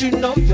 you know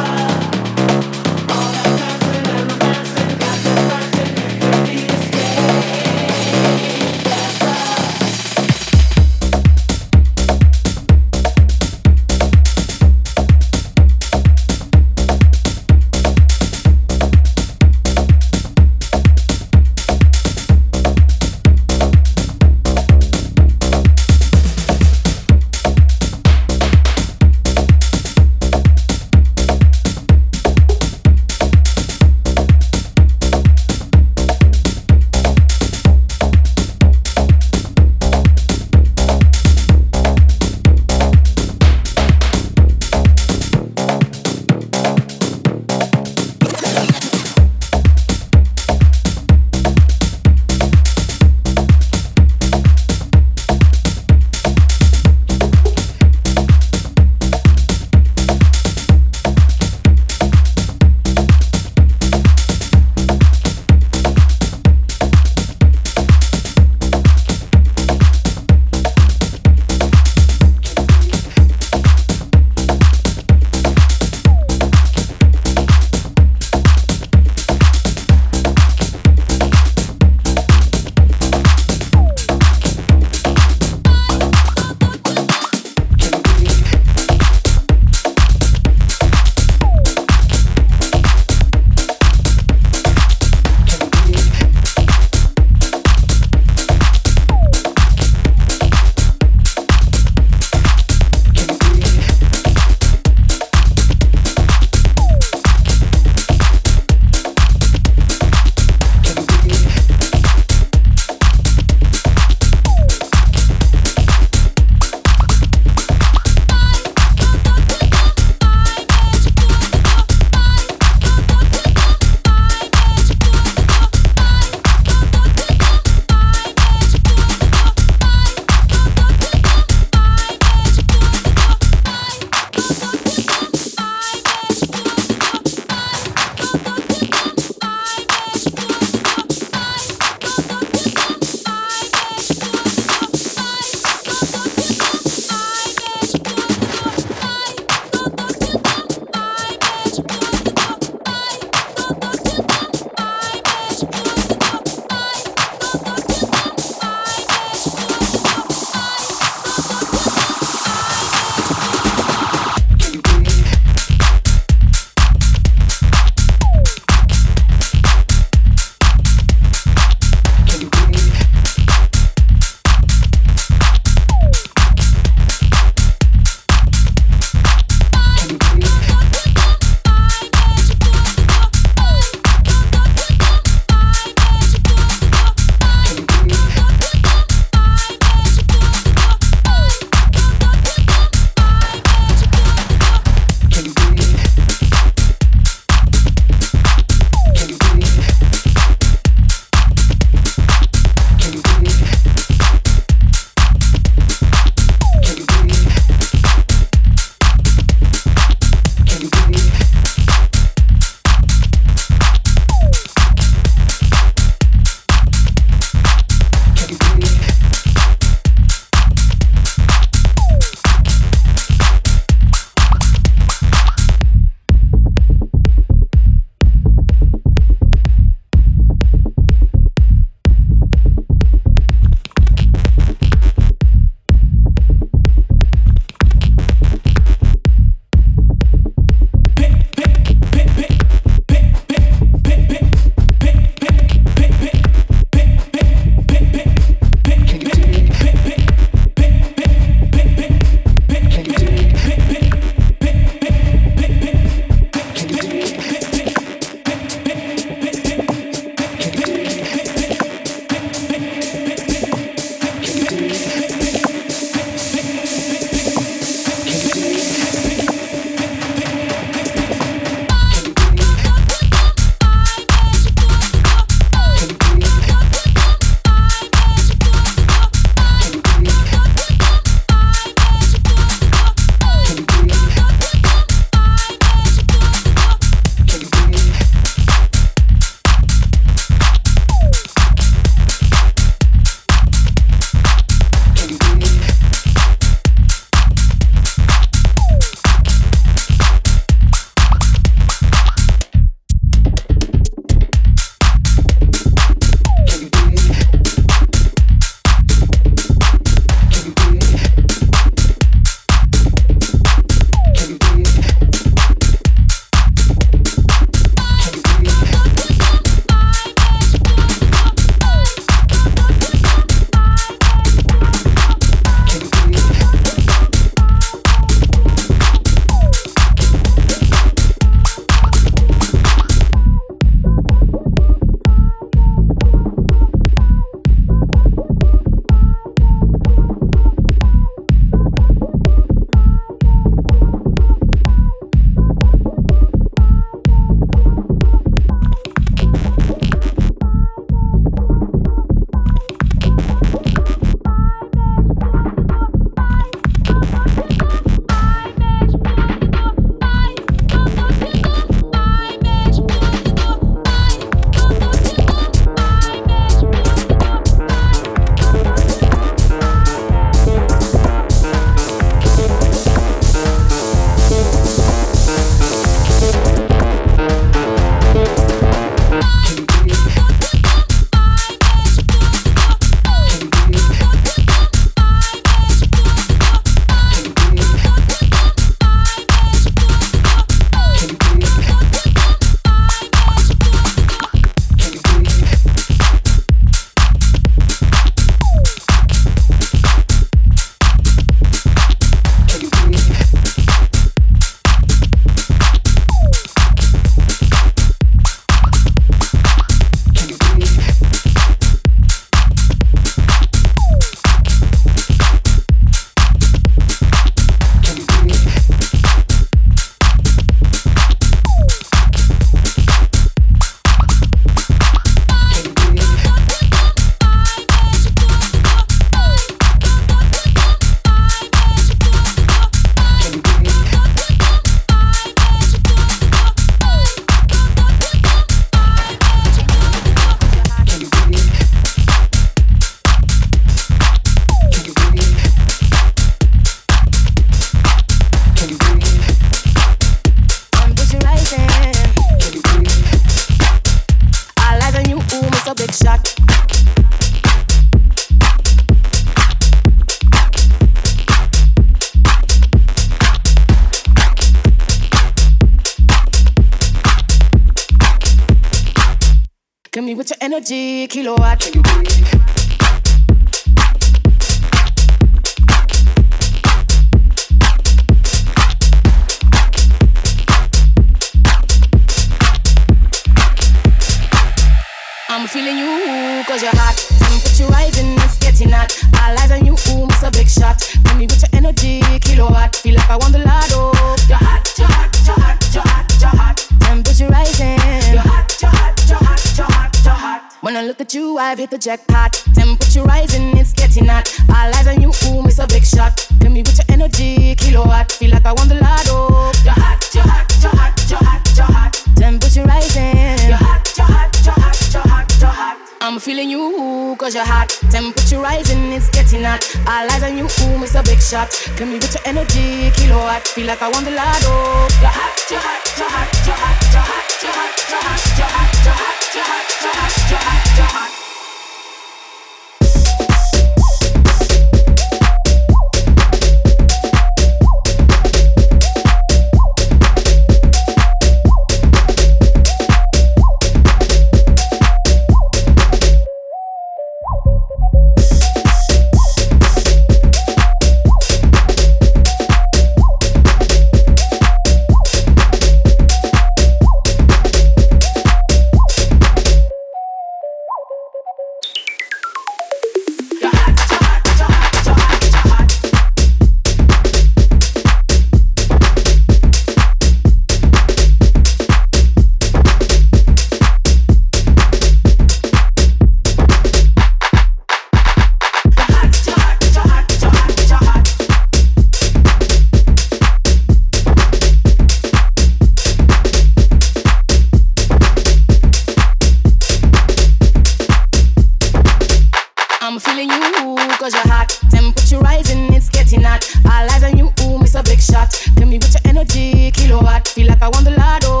feeling you, cause you're hot. Temperature rising, it's getting hot. All eyes on you, miss a big shot. Tell me with your energy, kilowatt. Feel like I want the lotto.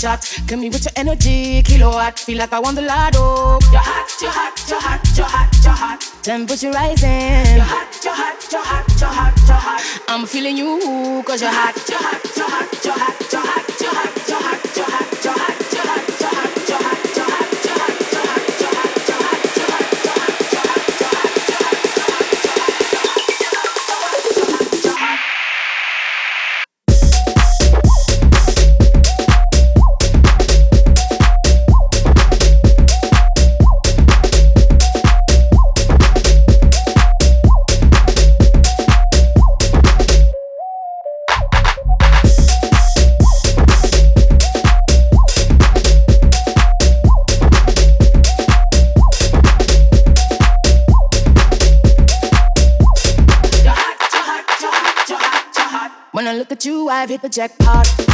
shot. Kill me with your energy, kilowatt. Feel like I want the lotto. You're hot, you're hot, you're hot, you're hot, you're hot. Temperature rising. You're hot, you're hot, you're hot, you're hot, you're hot. I'm feeling you, cause you're hot, you're hot, you're hot, you're hot, you're hot, you're hot, you're hot. I've hit the jackpot.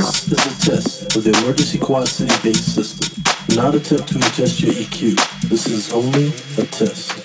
This is a test of the emergency Quad City based system. Do not attempt to adjust your EQ. This is only a test.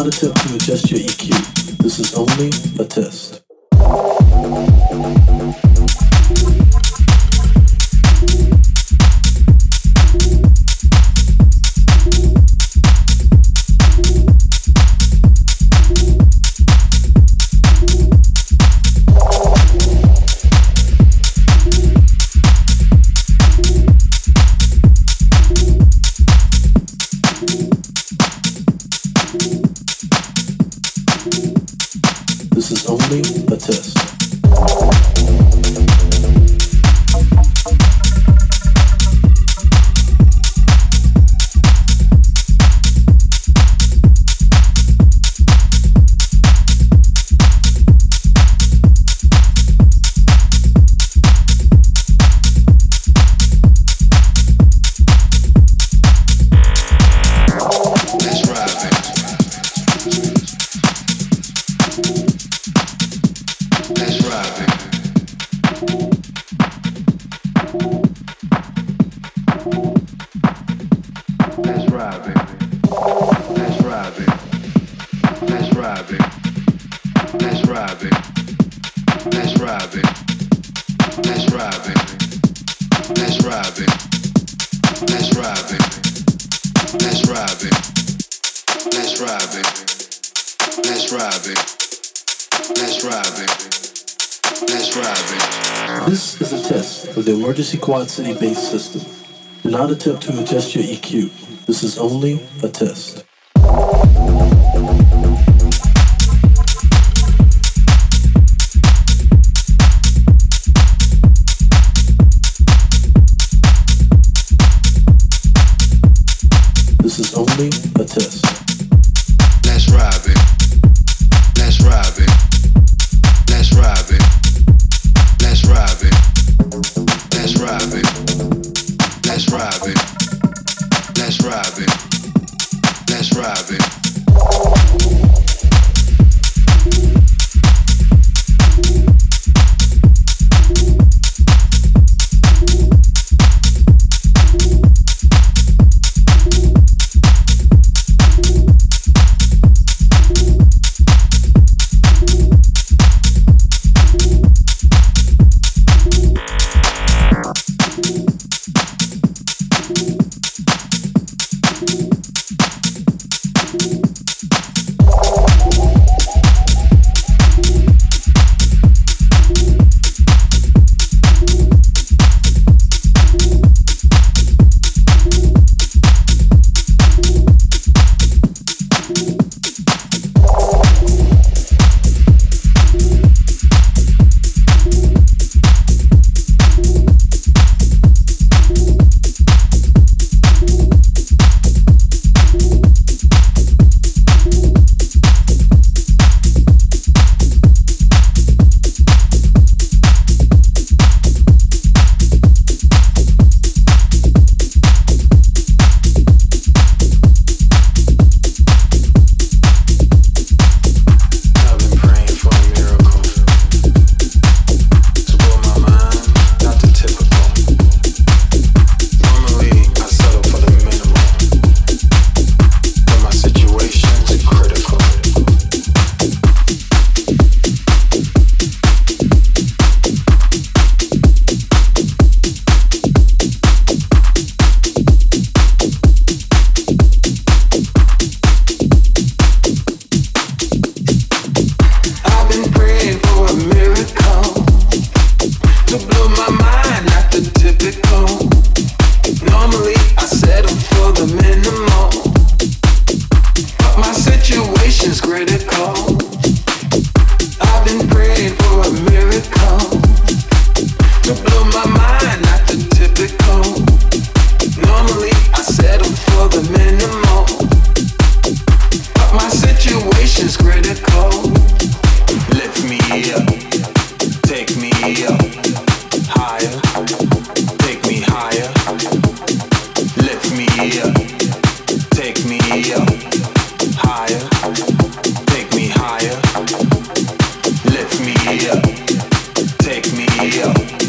how to Quad City bass system. Do not attempt to adjust your EQ. This is only a test. Take me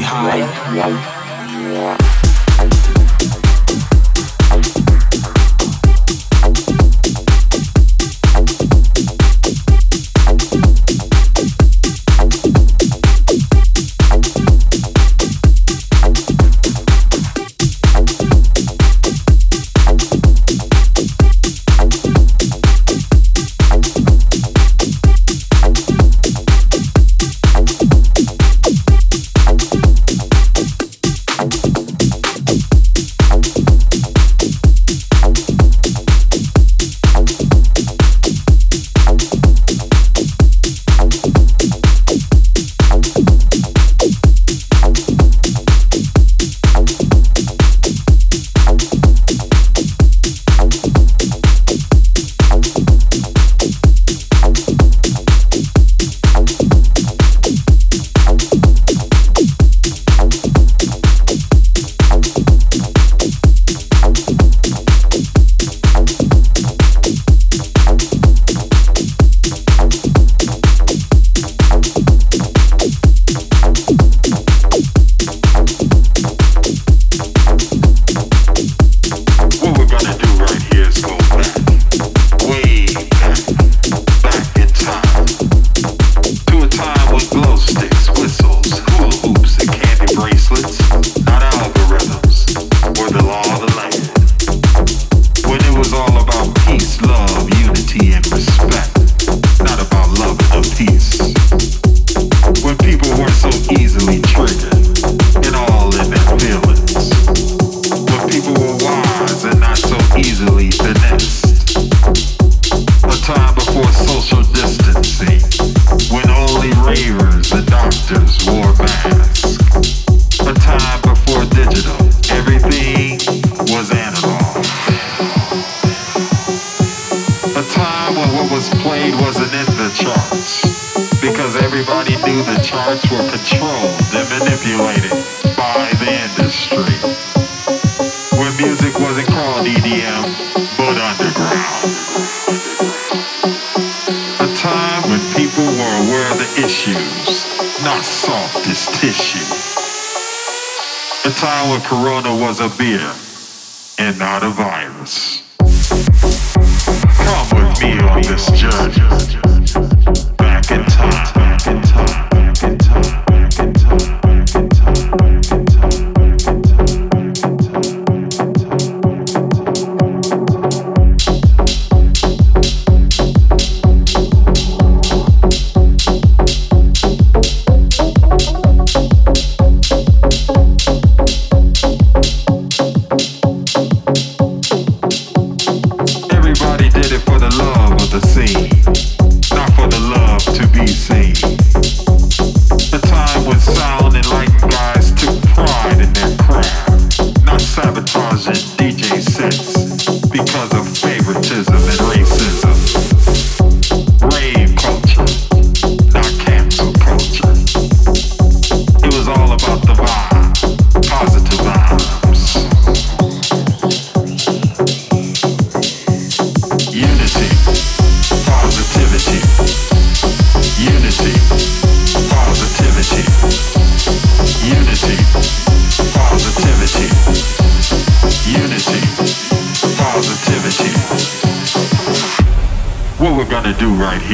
higher.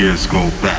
This go back